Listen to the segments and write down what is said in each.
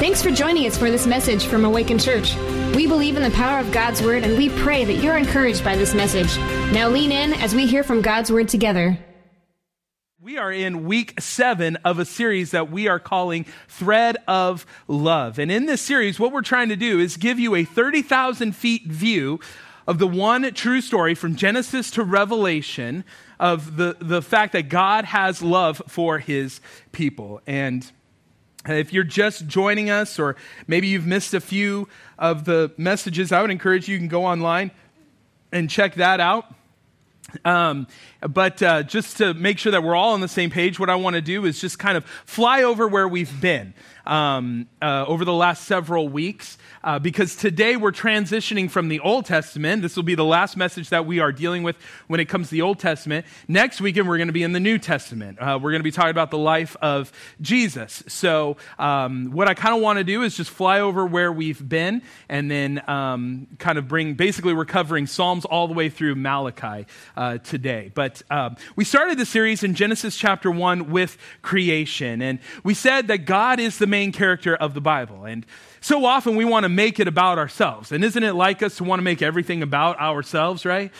Thanks for joining us for this message from Awaken Church. We believe in the power of God's Word and we pray that you're encouraged by this message. Now lean in as we hear from God's Word together. We are in week seven of a series that we are calling Thread of Love. And in this series, what we're trying to do is give you a 30,000 feet view of the one true story from Genesis to Revelation of the, the fact that God has love for his people. And if you're just joining us, or maybe you've missed a few of the messages, I would encourage you, you can go online and check that out. Um, but uh, just to make sure that we're all on the same page, what I want to do is just kind of fly over where we've been um, uh, over the last several weeks uh, because today we're transitioning from the Old Testament. This will be the last message that we are dealing with when it comes to the Old Testament. Next weekend, we're going to be in the New Testament. Uh, we're going to be talking about the life of Jesus. So, um, what I kind of want to do is just fly over where we've been and then um, kind of bring, basically, we're covering Psalms all the way through Malachi uh, today. But um, we started the series in Genesis chapter 1 with creation. And we said that God is the main character of the Bible. And so often we want to make it about ourselves. And isn't it like us to want to make everything about ourselves, right?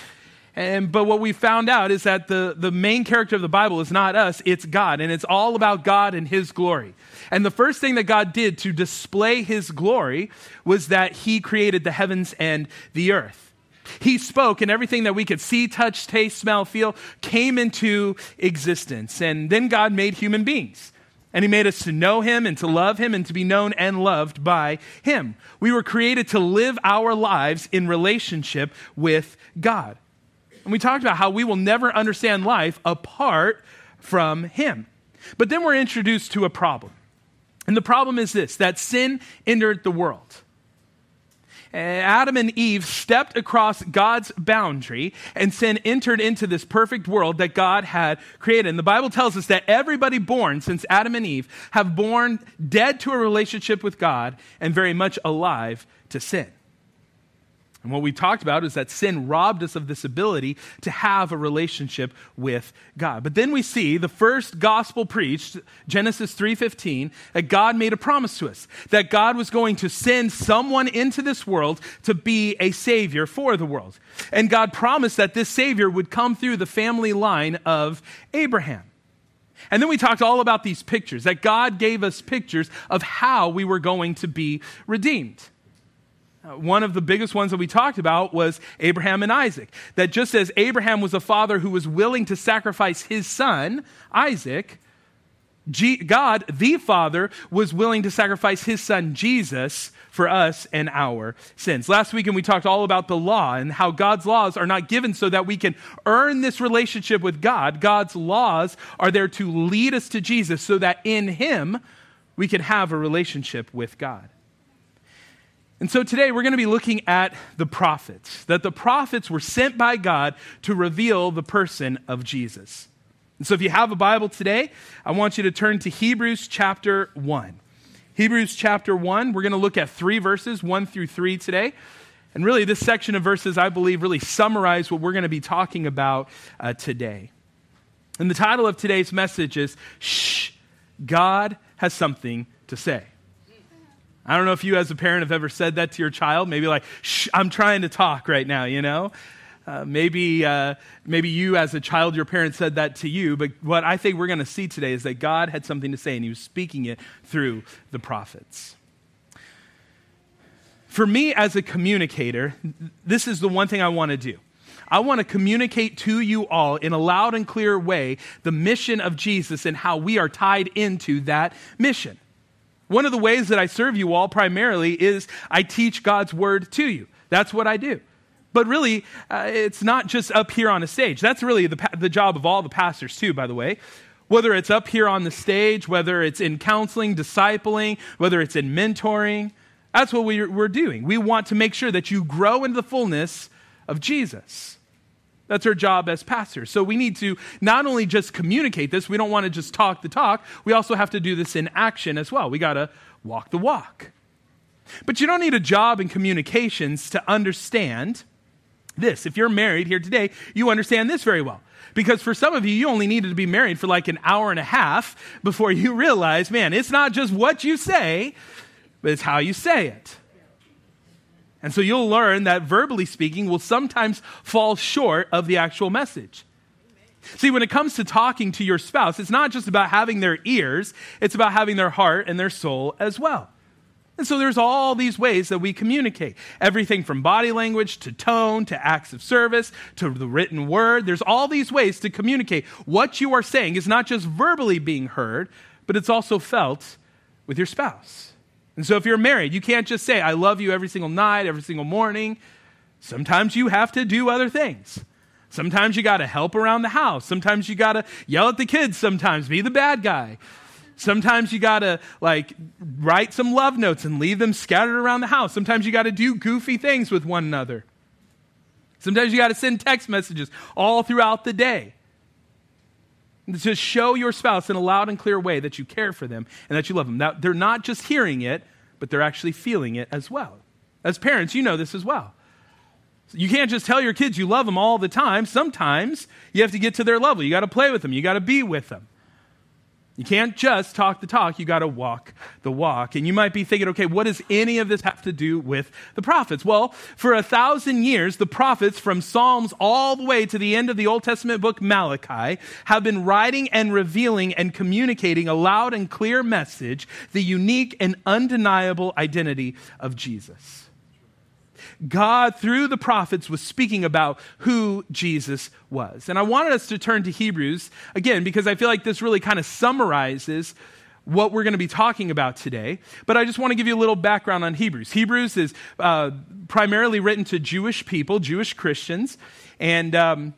And, but what we found out is that the, the main character of the Bible is not us, it's God. And it's all about God and His glory. And the first thing that God did to display His glory was that He created the heavens and the earth. He spoke, and everything that we could see, touch, taste, smell, feel came into existence. And then God made human beings. And he made us to know him and to love him and to be known and loved by him. We were created to live our lives in relationship with God. And we talked about how we will never understand life apart from him. But then we're introduced to a problem. And the problem is this that sin entered the world. Eh, Adam and Eve stepped across God's boundary and sin entered into this perfect world that God had created. And the Bible tells us that everybody born since Adam and Eve have born dead to a relationship with God and very much alive to sin. And what we talked about is that sin robbed us of this ability to have a relationship with God. But then we see the first gospel preached, Genesis 3:15, that God made a promise to us, that God was going to send someone into this world to be a savior for the world. And God promised that this savior would come through the family line of Abraham. And then we talked all about these pictures, that God gave us pictures of how we were going to be redeemed. Uh, one of the biggest ones that we talked about was Abraham and Isaac. That just as Abraham was a father who was willing to sacrifice his son, Isaac, God, the Father, was willing to sacrifice his son, Jesus, for us and our sins. Last weekend, we talked all about the law and how God's laws are not given so that we can earn this relationship with God. God's laws are there to lead us to Jesus so that in him we can have a relationship with God. And so today we're going to be looking at the prophets, that the prophets were sent by God to reveal the person of Jesus. And so if you have a Bible today, I want you to turn to Hebrews chapter 1. Hebrews chapter 1, we're going to look at three verses, 1 through 3 today. And really, this section of verses, I believe, really summarize what we're going to be talking about uh, today. And the title of today's message is Shh, God has something to say. I don't know if you, as a parent, have ever said that to your child. Maybe like, shh, I'm trying to talk right now, you know? Uh, maybe, uh, maybe you, as a child, your parent said that to you. But what I think we're going to see today is that God had something to say, and He was speaking it through the prophets. For me, as a communicator, this is the one thing I want to do. I want to communicate to you all in a loud and clear way the mission of Jesus and how we are tied into that mission. One of the ways that I serve you all primarily is I teach God's word to you. That's what I do. But really, uh, it's not just up here on a stage. That's really the, the job of all the pastors, too, by the way. Whether it's up here on the stage, whether it's in counseling, discipling, whether it's in mentoring, that's what we're doing. We want to make sure that you grow into the fullness of Jesus. That's our job as pastors. So we need to not only just communicate this, we don't want to just talk the talk, we also have to do this in action as well. We got to walk the walk. But you don't need a job in communications to understand this. If you're married here today, you understand this very well. Because for some of you, you only needed to be married for like an hour and a half before you realize, man, it's not just what you say, but it's how you say it. And so you'll learn that verbally speaking will sometimes fall short of the actual message. See, when it comes to talking to your spouse, it's not just about having their ears, it's about having their heart and their soul as well. And so there's all these ways that we communicate. Everything from body language to tone to acts of service to the written word. There's all these ways to communicate. What you are saying is not just verbally being heard, but it's also felt with your spouse. And so if you're married, you can't just say, I love you every single night, every single morning. Sometimes you have to do other things. Sometimes you got to help around the house. Sometimes you got to yell at the kids, sometimes be the bad guy. Sometimes you got to like write some love notes and leave them scattered around the house. Sometimes you got to do goofy things with one another. Sometimes you got to send text messages all throughout the day to show your spouse in a loud and clear way that you care for them and that you love them. Now, they're not just hearing it, but they're actually feeling it as well. As parents, you know this as well. You can't just tell your kids you love them all the time. Sometimes you have to get to their level. You got to play with them, you got to be with them. You can't just talk the talk, you got to walk the walk. And you might be thinking, okay, what does any of this have to do with the prophets? Well, for a thousand years, the prophets, from Psalms all the way to the end of the Old Testament book Malachi, have been writing and revealing and communicating a loud and clear message, the unique and undeniable identity of Jesus. God, through the prophets, was speaking about who Jesus was. And I wanted us to turn to Hebrews again because I feel like this really kind of summarizes what we're going to be talking about today. But I just want to give you a little background on Hebrews. Hebrews is uh, primarily written to Jewish people, Jewish Christians, and um,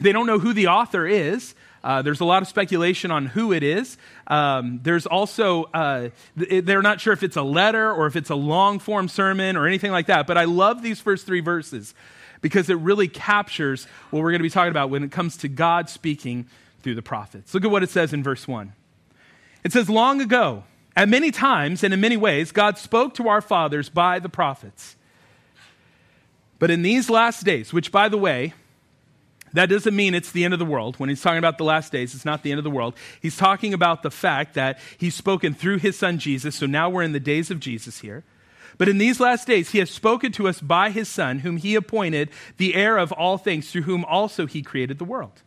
they don't know who the author is. Uh, there's a lot of speculation on who it is. Um, there's also, uh, they're not sure if it's a letter or if it's a long form sermon or anything like that. But I love these first three verses because it really captures what we're going to be talking about when it comes to God speaking through the prophets. Look at what it says in verse 1. It says, Long ago, at many times and in many ways, God spoke to our fathers by the prophets. But in these last days, which, by the way, that doesn't mean it's the end of the world. When he's talking about the last days, it's not the end of the world. He's talking about the fact that he's spoken through his son Jesus. So now we're in the days of Jesus here. But in these last days, he has spoken to us by his son, whom he appointed the heir of all things, through whom also he created the world.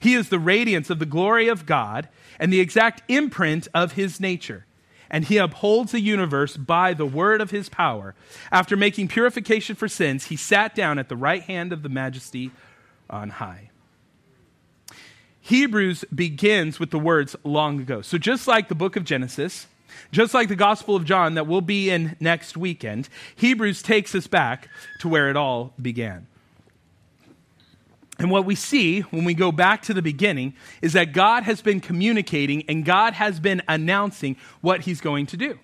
He is the radiance of the glory of God and the exact imprint of his nature. And he upholds the universe by the word of his power. After making purification for sins, he sat down at the right hand of the majesty on high. Hebrews begins with the words long ago. So, just like the book of Genesis, just like the Gospel of John that we'll be in next weekend, Hebrews takes us back to where it all began. And what we see when we go back to the beginning is that God has been communicating and God has been announcing what he's going to do.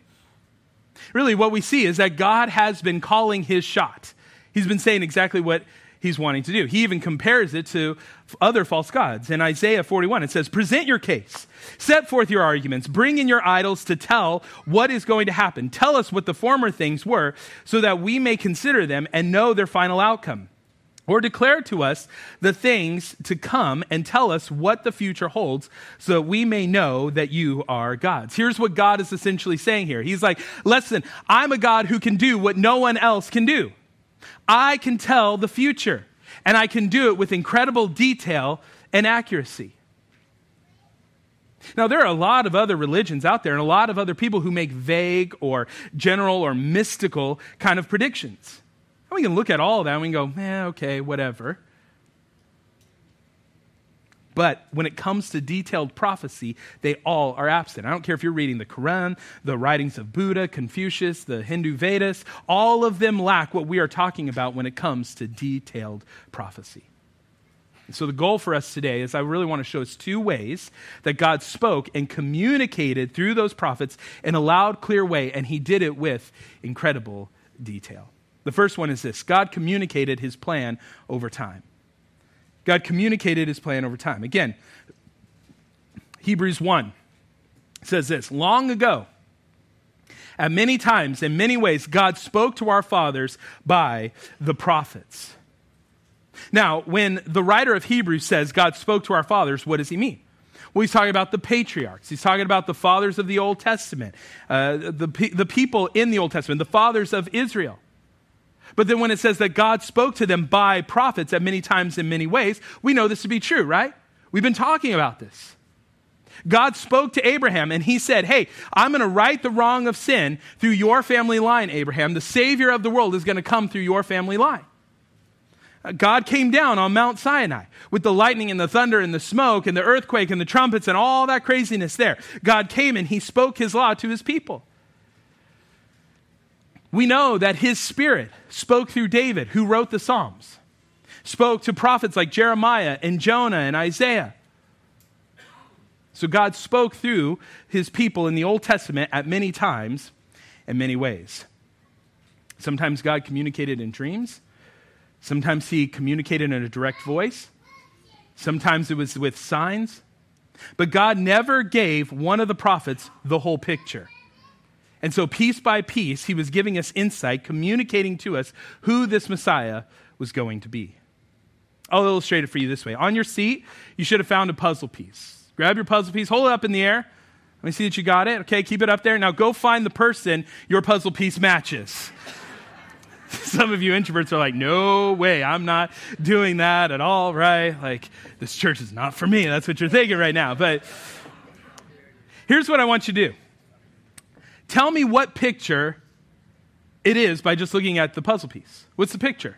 Really, what we see is that God has been calling his shot. He's been saying exactly what he's wanting to do. He even compares it to other false gods. In Isaiah 41, it says, Present your case, set forth your arguments, bring in your idols to tell what is going to happen. Tell us what the former things were, so that we may consider them and know their final outcome. Or declare to us the things to come and tell us what the future holds so that we may know that you are gods. Here's what God is essentially saying here. He's like, listen, I'm a God who can do what no one else can do. I can tell the future, and I can do it with incredible detail and accuracy. Now, there are a lot of other religions out there and a lot of other people who make vague or general or mystical kind of predictions. And we can look at all of that and we can go, eh, okay, whatever. But when it comes to detailed prophecy, they all are absent. I don't care if you're reading the Quran, the writings of Buddha, Confucius, the Hindu Vedas, all of them lack what we are talking about when it comes to detailed prophecy. And so, the goal for us today is I really want to show us two ways that God spoke and communicated through those prophets in a loud, clear way, and He did it with incredible detail. The first one is this God communicated His plan over time. God communicated his plan over time. Again, Hebrews 1 says this Long ago, at many times, in many ways, God spoke to our fathers by the prophets. Now, when the writer of Hebrews says God spoke to our fathers, what does he mean? Well, he's talking about the patriarchs. He's talking about the fathers of the Old Testament, uh, the, the people in the Old Testament, the fathers of Israel. But then when it says that God spoke to them by prophets at many times in many ways, we know this to be true, right? We've been talking about this. God spoke to Abraham and he said, Hey, I'm going to right the wrong of sin through your family line, Abraham. The Savior of the world is going to come through your family line. Uh, God came down on Mount Sinai with the lightning and the thunder and the smoke and the earthquake and the trumpets and all that craziness there. God came and he spoke his law to his people. We know that his spirit spoke through David, who wrote the Psalms, spoke to prophets like Jeremiah and Jonah and Isaiah. So God spoke through his people in the Old Testament at many times and many ways. Sometimes God communicated in dreams. Sometimes he communicated in a direct voice. Sometimes it was with signs. But God never gave one of the prophets the whole picture. And so, piece by piece, he was giving us insight, communicating to us who this Messiah was going to be. I'll illustrate it for you this way. On your seat, you should have found a puzzle piece. Grab your puzzle piece, hold it up in the air. Let me see that you got it. Okay, keep it up there. Now go find the person your puzzle piece matches. Some of you introverts are like, no way, I'm not doing that at all, right? Like, this church is not for me. That's what you're thinking right now. But here's what I want you to do Tell me what picture it is by just looking at the puzzle piece. What's the picture?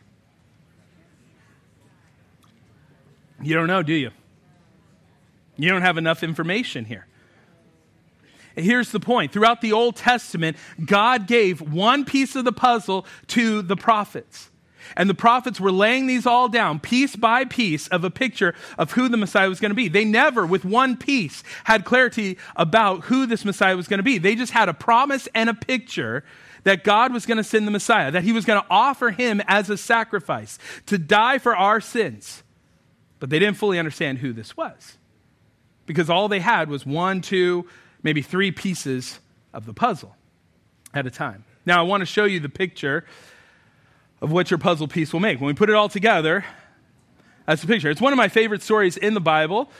You don't know, do you? You don't have enough information here. Here's the point. Throughout the Old Testament, God gave one piece of the puzzle to the prophets. And the prophets were laying these all down, piece by piece, of a picture of who the Messiah was going to be. They never, with one piece, had clarity about who this Messiah was going to be. They just had a promise and a picture that God was going to send the Messiah, that he was going to offer him as a sacrifice to die for our sins. But they didn't fully understand who this was because all they had was one, two, maybe three pieces of the puzzle at a time. Now, I want to show you the picture of what your puzzle piece will make. When we put it all together, that's the picture. It's one of my favorite stories in the Bible.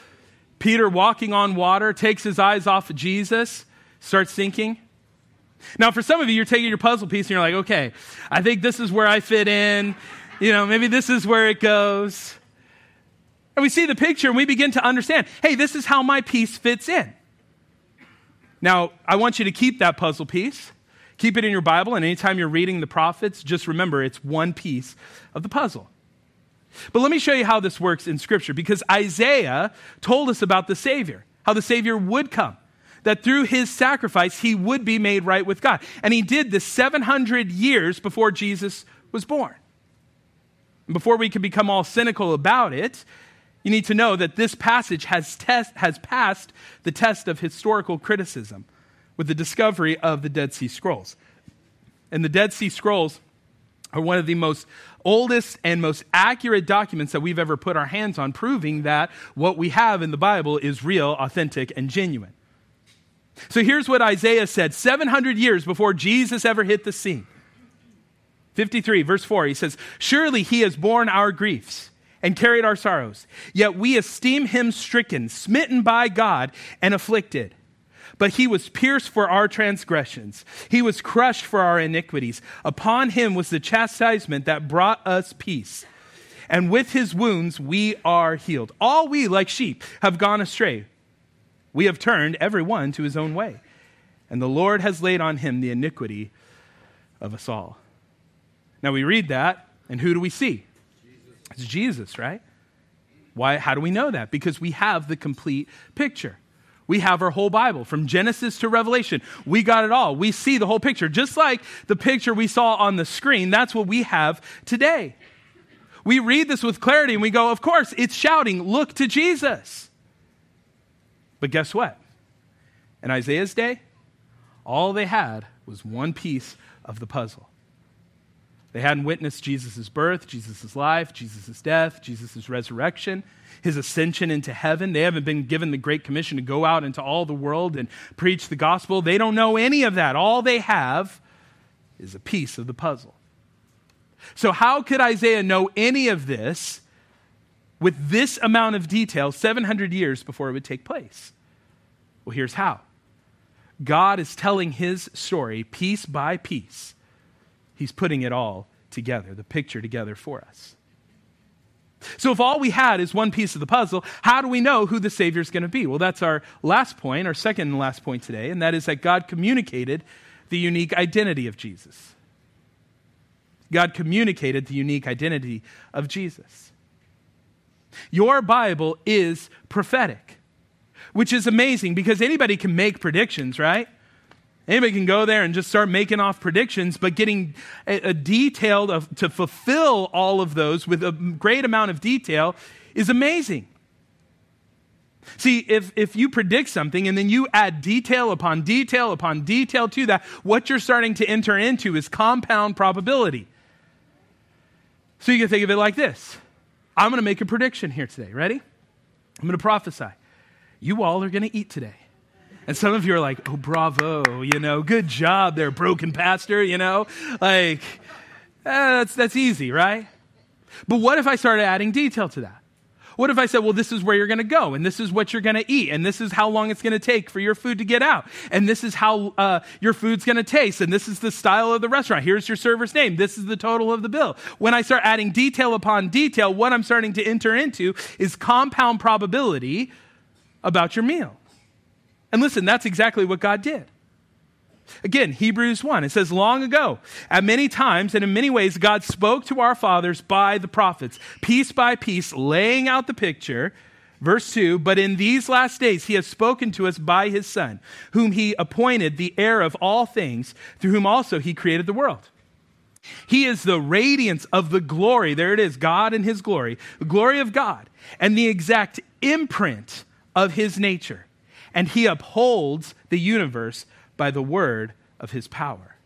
Peter walking on water, takes his eyes off of Jesus, starts sinking. Now, for some of you, you're taking your puzzle piece and you're like, okay, I think this is where I fit in. You know, maybe this is where it goes. And we see the picture and we begin to understand hey, this is how my piece fits in. Now, I want you to keep that puzzle piece. Keep it in your Bible, and anytime you're reading the prophets, just remember it's one piece of the puzzle. But let me show you how this works in Scripture, because Isaiah told us about the Savior, how the Savior would come, that through his sacrifice, he would be made right with God. And he did this 700 years before Jesus was born. And before we can become all cynical about it, you need to know that this passage has, test, has passed the test of historical criticism with the discovery of the Dead Sea Scrolls. And the Dead Sea Scrolls are one of the most oldest and most accurate documents that we've ever put our hands on, proving that what we have in the Bible is real, authentic, and genuine. So here's what Isaiah said 700 years before Jesus ever hit the scene. 53, verse 4, he says, Surely he has borne our griefs and carried our sorrows, yet we esteem him stricken, smitten by God, and afflicted. But he was pierced for our transgressions, he was crushed for our iniquities. Upon him was the chastisement that brought us peace. And with his wounds we are healed. All we, like sheep, have gone astray. We have turned every one to his own way. And the Lord has laid on him the iniquity of us all. Now we read that, and who do we see? Jesus. It's Jesus, right? Why, how do we know that? Because we have the complete picture. We have our whole Bible from Genesis to Revelation. We got it all. We see the whole picture. Just like the picture we saw on the screen, that's what we have today. We read this with clarity and we go, of course, it's shouting, look to Jesus. But guess what? In Isaiah's day, all they had was one piece of the puzzle. They hadn't witnessed Jesus' birth, Jesus' life, Jesus' death, Jesus' resurrection his ascension into heaven. They haven't been given the Great Commission to go out into all the world and preach the gospel. They don't know any of that. All they have is a piece of the puzzle. So, how could Isaiah know any of this with this amount of detail 700 years before it would take place? Well, here's how God is telling his story piece by piece. He's putting it all together, the picture together for us. So, if all we had is one piece of the puzzle, how do we know who the Savior is going to be? Well, that's our last point, our second and last point today, and that is that God communicated the unique identity of Jesus. God communicated the unique identity of Jesus. Your Bible is prophetic, which is amazing because anybody can make predictions, right? Anybody can go there and just start making off predictions, but getting a, a detailed of, to fulfill all of those with a great amount of detail is amazing. See, if, if you predict something and then you add detail upon detail upon detail to that, what you're starting to enter into is compound probability. So you can think of it like this I'm going to make a prediction here today. Ready? I'm going to prophesy. You all are going to eat today. And some of you are like, oh, bravo, you know, good job there, broken pastor, you know? Like, eh, that's, that's easy, right? But what if I started adding detail to that? What if I said, well, this is where you're going to go, and this is what you're going to eat, and this is how long it's going to take for your food to get out, and this is how uh, your food's going to taste, and this is the style of the restaurant. Here's your server's name. This is the total of the bill. When I start adding detail upon detail, what I'm starting to enter into is compound probability about your meal. And listen, that's exactly what God did. Again, Hebrews 1, it says, Long ago, at many times and in many ways, God spoke to our fathers by the prophets, piece by piece, laying out the picture. Verse 2 But in these last days, he has spoken to us by his Son, whom he appointed the heir of all things, through whom also he created the world. He is the radiance of the glory. There it is, God and his glory, the glory of God, and the exact imprint of his nature and he upholds the universe by the word of his power.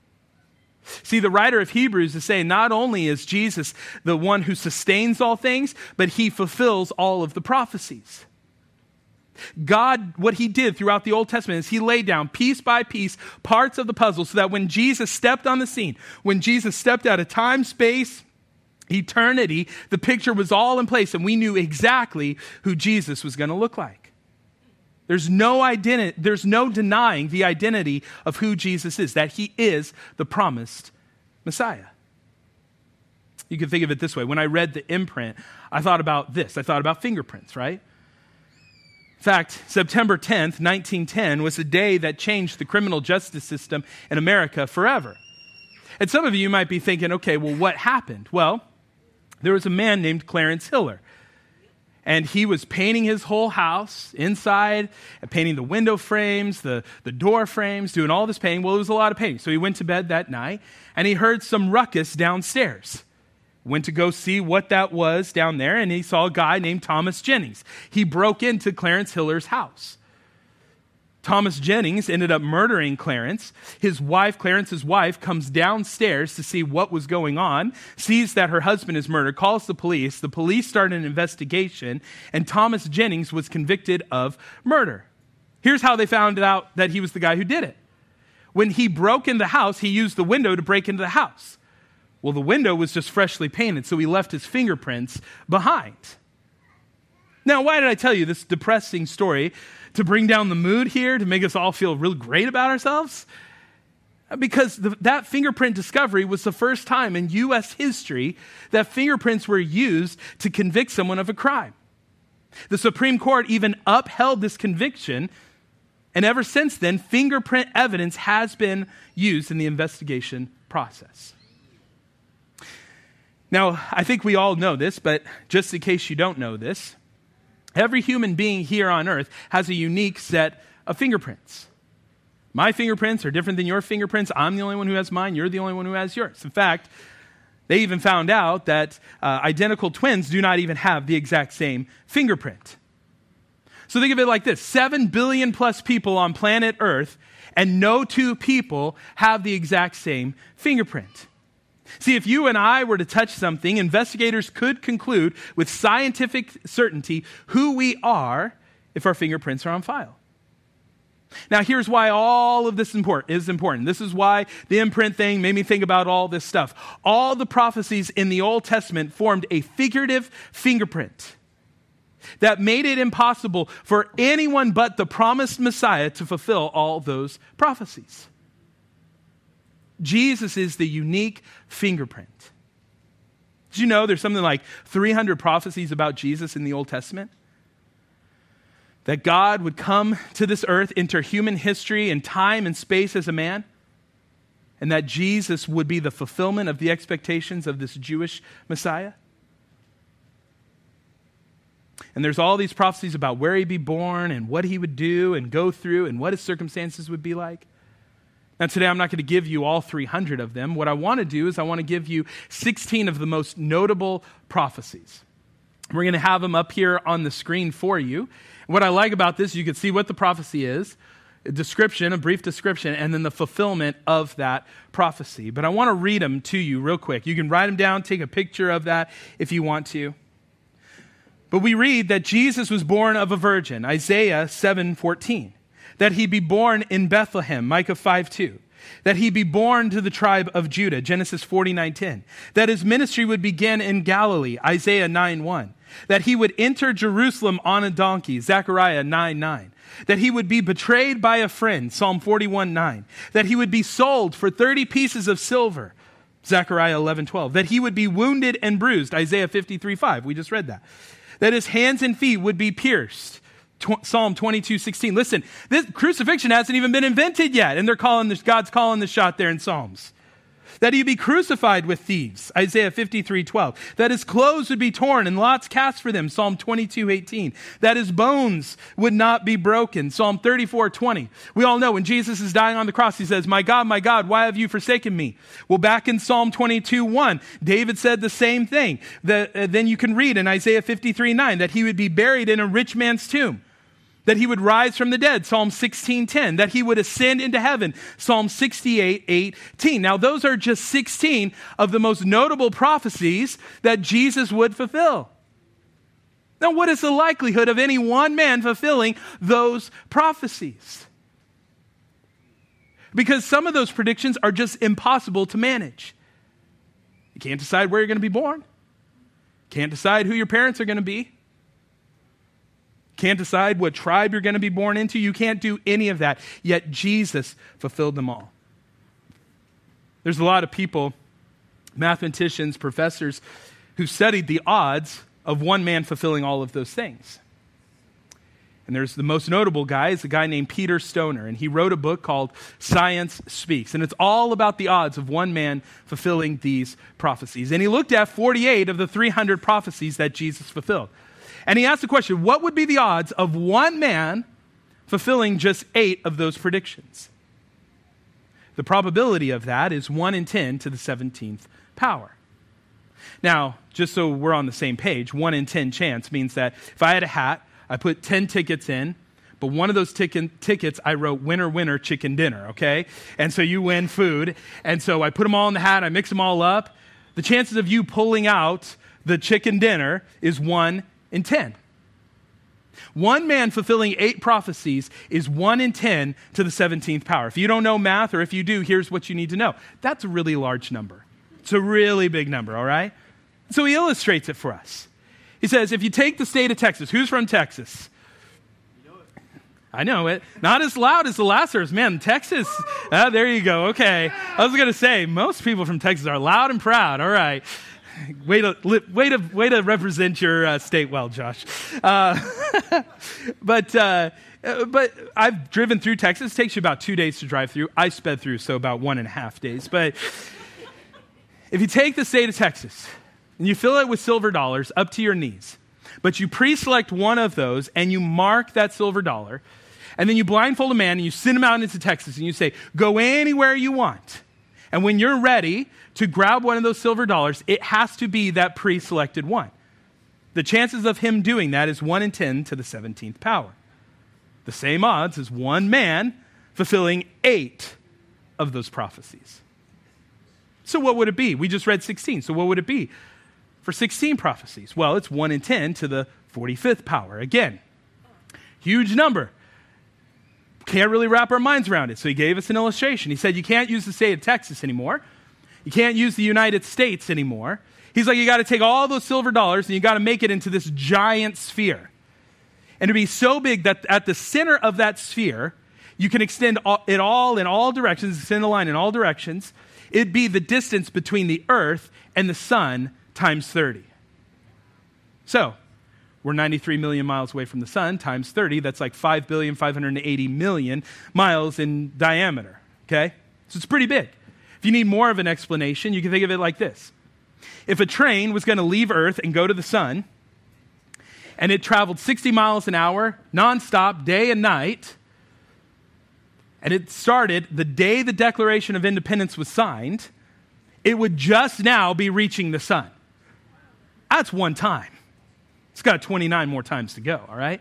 See, the writer of Hebrews is saying not only is Jesus the one who sustains all things, but he fulfills all of the prophecies. God, what he did throughout the Old Testament is he laid down piece by piece parts of the puzzle so that when Jesus stepped on the scene, when Jesus stepped out of time, space, eternity, the picture was all in place and we knew exactly who Jesus was going to look like. There's no identity, there's no denying the identity of who Jesus is, that he is the promised Messiah. You can think of it this way. When I read the imprint, I thought about this. I thought about fingerprints, right? In fact, September 10th, 1910 was the day that changed the criminal justice system in America forever. And some of you might be thinking, okay, well, what happened? Well, there was a man named Clarence Hiller and he was painting his whole house inside, painting the window frames, the, the door frames, doing all this painting. Well, it was a lot of painting. So he went to bed that night, and he heard some ruckus downstairs. Went to go see what that was down there, and he saw a guy named Thomas Jennings. He broke into Clarence Hiller's house. Thomas Jennings ended up murdering Clarence. His wife, Clarence's wife, comes downstairs to see what was going on, sees that her husband is murdered, calls the police. The police start an investigation, and Thomas Jennings was convicted of murder. Here's how they found out that he was the guy who did it. When he broke in the house, he used the window to break into the house. Well, the window was just freshly painted, so he left his fingerprints behind. Now, why did I tell you this depressing story? To bring down the mood here, to make us all feel real great about ourselves? Uh, because the, that fingerprint discovery was the first time in U.S. history that fingerprints were used to convict someone of a crime. The Supreme Court even upheld this conviction, and ever since then, fingerprint evidence has been used in the investigation process. Now, I think we all know this, but just in case you don't know this, Every human being here on earth has a unique set of fingerprints. My fingerprints are different than your fingerprints. I'm the only one who has mine. You're the only one who has yours. In fact, they even found out that uh, identical twins do not even have the exact same fingerprint. So think of it like this 7 billion plus people on planet Earth, and no two people have the exact same fingerprint. See, if you and I were to touch something, investigators could conclude with scientific certainty who we are if our fingerprints are on file. Now, here's why all of this is important. This is why the imprint thing made me think about all this stuff. All the prophecies in the Old Testament formed a figurative fingerprint. that made it impossible for anyone but the promised Messiah to fulfill all those prophecies. Jesus is the unique fingerprint. Did you know there's something like 300 prophecies about Jesus in the Old Testament? That God would come to this earth, enter human history and time and space as a man, and that Jesus would be the fulfillment of the expectations of this Jewish Messiah? And there's all these prophecies about where he'd be born and what he would do and go through and what his circumstances would be like. Now, today I'm not going to give you all 300 of them. What I want to do is I want to give you 16 of the most notable prophecies. We're going to have them up here on the screen for you. What I like about this, you can see what the prophecy is, a description, a brief description, and then the fulfillment of that prophecy. But I want to read them to you real quick. You can write them down, take a picture of that if you want to. But we read that Jesus was born of a virgin, Isaiah 7:14 that he be born in Bethlehem, Micah 5 2. That he be born to the tribe of Judah, Genesis 49 10. That his ministry would begin in Galilee, Isaiah 9 1. That he would enter Jerusalem on a donkey, Zechariah 9 9 that he would be betrayed by a friend, Psalm 41 9, that he would be sold for 30 pieces of silver, Zechariah 11 12, that he would be wounded and bruised, Isaiah 53 5, we just read that, that his hands and feet would be pierced, Psalm 22, 16. Listen, this crucifixion hasn't even been invented yet, and they're calling this, God's calling the shot there in Psalms. That he be crucified with thieves, Isaiah 53, 12. That his clothes would be torn and lots cast for them, Psalm 22, 18. That his bones would not be broken, Psalm 34, 20. We all know when Jesus is dying on the cross, he says, My God, my God, why have you forsaken me? Well, back in Psalm 22, 1, David said the same thing. That, uh, then you can read in Isaiah 53, 9, that he would be buried in a rich man's tomb that he would rise from the dead. Psalm 16:10 that he would ascend into heaven. Psalm 68:18 now those are just 16 of the most notable prophecies that Jesus would fulfill. Now what is the likelihood of any one man fulfilling those prophecies? Because some of those predictions are just impossible to manage. You can't decide where you're going to be born. Can't decide who your parents are going to be can't decide what tribe you're going to be born into. You can't do any of that. Yet Jesus fulfilled them all. There's a lot of people, mathematicians, professors, who studied the odds of one man fulfilling all of those things. And there's the most notable guy is a guy named Peter Stoner, and he wrote a book called Science Speaks. And it's all about the odds of one man fulfilling these prophecies. And he looked at 48 of the 300 prophecies that Jesus fulfilled. And he asked the question what would be the odds of one man fulfilling just eight of those predictions? The probability of that is 1 in 10 to the 17th power. Now, just so we're on the same page, 1 in 10 chance means that if I had a hat, I put 10 tickets in, but one of those tic- tickets I wrote winner, winner, chicken dinner, okay? And so you win food. And so I put them all in the hat, I mix them all up. The chances of you pulling out the chicken dinner is 1 in 10. One man fulfilling eight prophecies is one in 10 to the 17th power. If you don't know math, or if you do, here's what you need to know. That's a really large number. It's a really big number, all right? So he illustrates it for us. He says, if you take the state of Texas, who's from Texas? I know it. Not as loud as the Lazarus. Man, Texas. Ah, there you go. Okay. I was going to say, most people from Texas are loud and proud. All right way to way to way to represent your uh, state well, Josh. Uh, but uh, but I've driven through Texas. It takes you about two days to drive through. I sped through, so about one and a half days. But if you take the state of Texas and you fill it with silver dollars up to your knees, but you pre-select one of those and you mark that silver dollar, and then you blindfold a man and you send him out into Texas and you say, "Go anywhere you want." And when you're ready to grab one of those silver dollars, it has to be that pre selected one. The chances of him doing that is 1 in 10 to the 17th power. The same odds as one man fulfilling eight of those prophecies. So, what would it be? We just read 16. So, what would it be for 16 prophecies? Well, it's 1 in 10 to the 45th power. Again, huge number can't really wrap our minds around it. So he gave us an illustration. He said, You can't use the state of Texas anymore. You can't use the United States anymore. He's like, you got to take all those silver dollars and you got to make it into this giant sphere. And to be so big that at the center of that sphere, you can extend it all in all directions, extend the line in all directions. It'd be the distance between the earth and the sun times 30. So, we're 93 million miles away from the sun times 30. That's like 5 billion, 580 million miles in diameter. Okay? So it's pretty big. If you need more of an explanation, you can think of it like this If a train was going to leave Earth and go to the sun, and it traveled 60 miles an hour, nonstop, day and night, and it started the day the Declaration of Independence was signed, it would just now be reaching the sun. That's one time. It's got 29 more times to go, all right?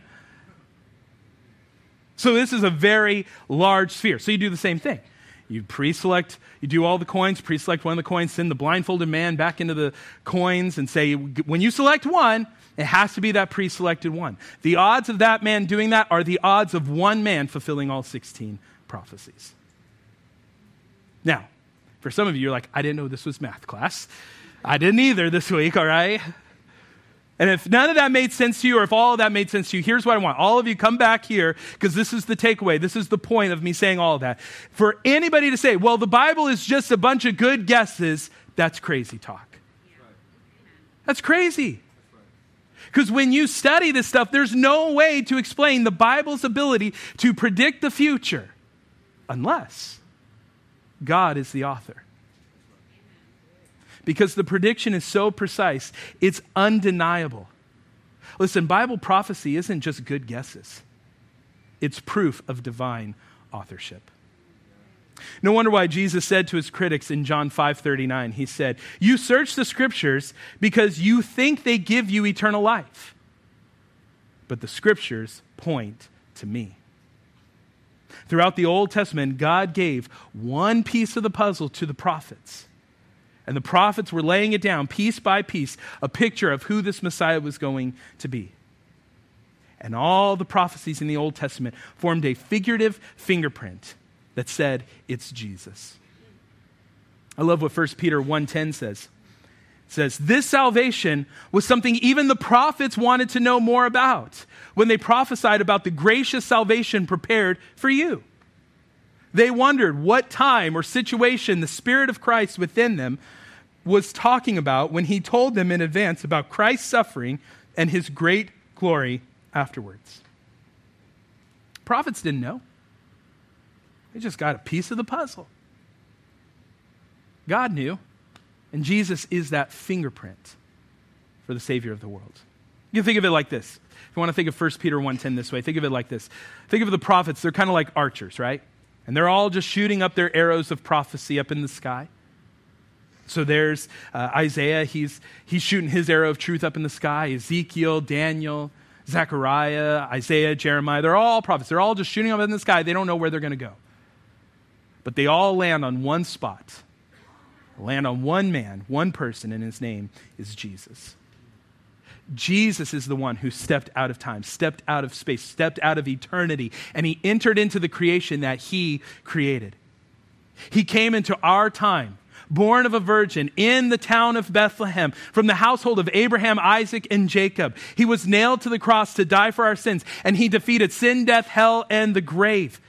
So this is a very large sphere. So you do the same thing. You pre select, you do all the coins, pre select one of the coins, send the blindfolded man back into the coins and say, when you select one, it has to be that pre selected one. The odds of that man doing that are the odds of one man fulfilling all 16 prophecies. Now, for some of you, you're like, I didn't know this was math class. I didn't either this week, all right? And if none of that made sense to you, or if all of that made sense to you, here's what I want. All of you come back here, because this is the takeaway. This is the point of me saying all of that. For anybody to say, well, the Bible is just a bunch of good guesses, that's crazy talk. That's crazy. Because when you study this stuff, there's no way to explain the Bible's ability to predict the future unless God is the author because the prediction is so precise, it's undeniable. Listen, Bible prophecy isn't just good guesses, it's proof of divine authorship. No wonder why Jesus said to his critics in John 5:39, he said, "You search the scriptures because you think they give you eternal life. But the scriptures point to me." Throughout the Old Testament, God gave one piece of the puzzle to the prophets. And the prophets were laying it down piece by piece, a picture of who this Messiah was going to be. And all the prophecies in the Old Testament formed a figurative fingerprint that said, It's Jesus. I love what 1 Peter 1:10 says. It says, This salvation was something even the prophets wanted to know more about when they prophesied about the gracious salvation prepared for you. They wondered what time or situation the Spirit of Christ within them was talking about when he told them in advance about Christ's suffering and his great glory afterwards. Prophets didn't know, they just got a piece of the puzzle. God knew, and Jesus is that fingerprint for the Savior of the world. You can think of it like this. If you want to think of 1 Peter 1.10 this way, think of it like this. Think of the prophets, they're kind of like archers, right? And they're all just shooting up their arrows of prophecy up in the sky. So there's uh, Isaiah, he's, he's shooting his arrow of truth up in the sky. Ezekiel, Daniel, Zechariah, Isaiah, Jeremiah, they're all prophets. They're all just shooting up in the sky. They don't know where they're going to go. But they all land on one spot, land on one man, one person, and his name is Jesus. Jesus is the one who stepped out of time, stepped out of space, stepped out of eternity, and he entered into the creation that he created. He came into our time born of a virgin in the town of Bethlehem, from the household of Abraham, Isaac, and Jacob. He was nailed to the cross to die for our sins, and he defeated sin, death, hell, and the grave.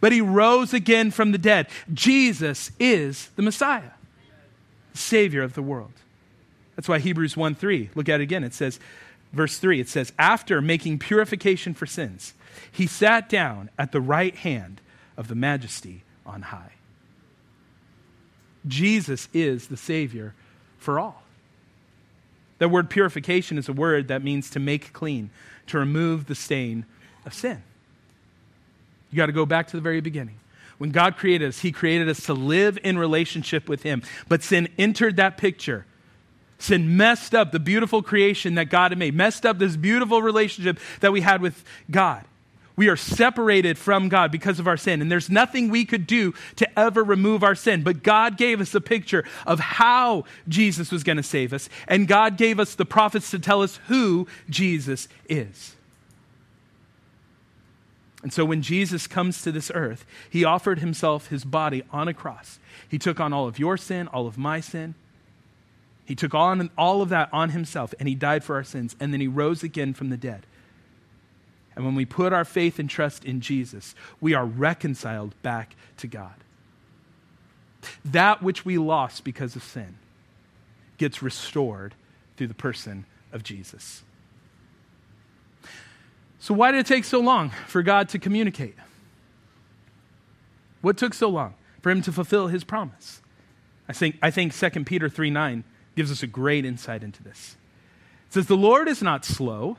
But he rose again from the dead. Jesus is the Messiah, Savior of the world. That's why Hebrews 1 3, look at it again. It says, verse 3, it says, After making purification for sins, he sat down at the right hand of the majesty on high. Jesus is the Savior for all. The word purification is a word that means to make clean, to remove the stain of sin. You got to go back to the very beginning. When God created us, He created us to live in relationship with Him. But sin entered that picture. Sin messed up the beautiful creation that God had made, messed up this beautiful relationship that we had with God. We are separated from God because of our sin, and there's nothing we could do to ever remove our sin. But God gave us a picture of how Jesus was going to save us, and God gave us the prophets to tell us who Jesus is. And so when Jesus comes to this earth, he offered himself his body on a cross. He took on all of your sin, all of my sin. He took on all of that on himself and he died for our sins and then he rose again from the dead. And when we put our faith and trust in Jesus, we are reconciled back to God. That which we lost because of sin gets restored through the person of Jesus. So, why did it take so long for God to communicate? What took so long for him to fulfill his promise? I think, I think 2 Peter 3 9 gives us a great insight into this. It says, The Lord is not slow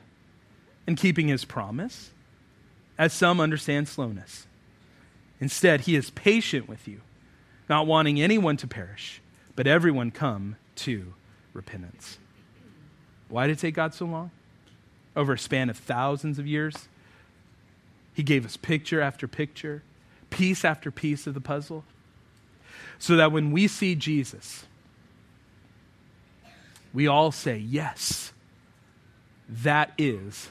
in keeping his promise, as some understand slowness. Instead, he is patient with you, not wanting anyone to perish, but everyone come to repentance. Why did it take God so long? Over a span of thousands of years, he gave us picture after picture, piece after piece of the puzzle, so that when we see Jesus, we all say, Yes, that is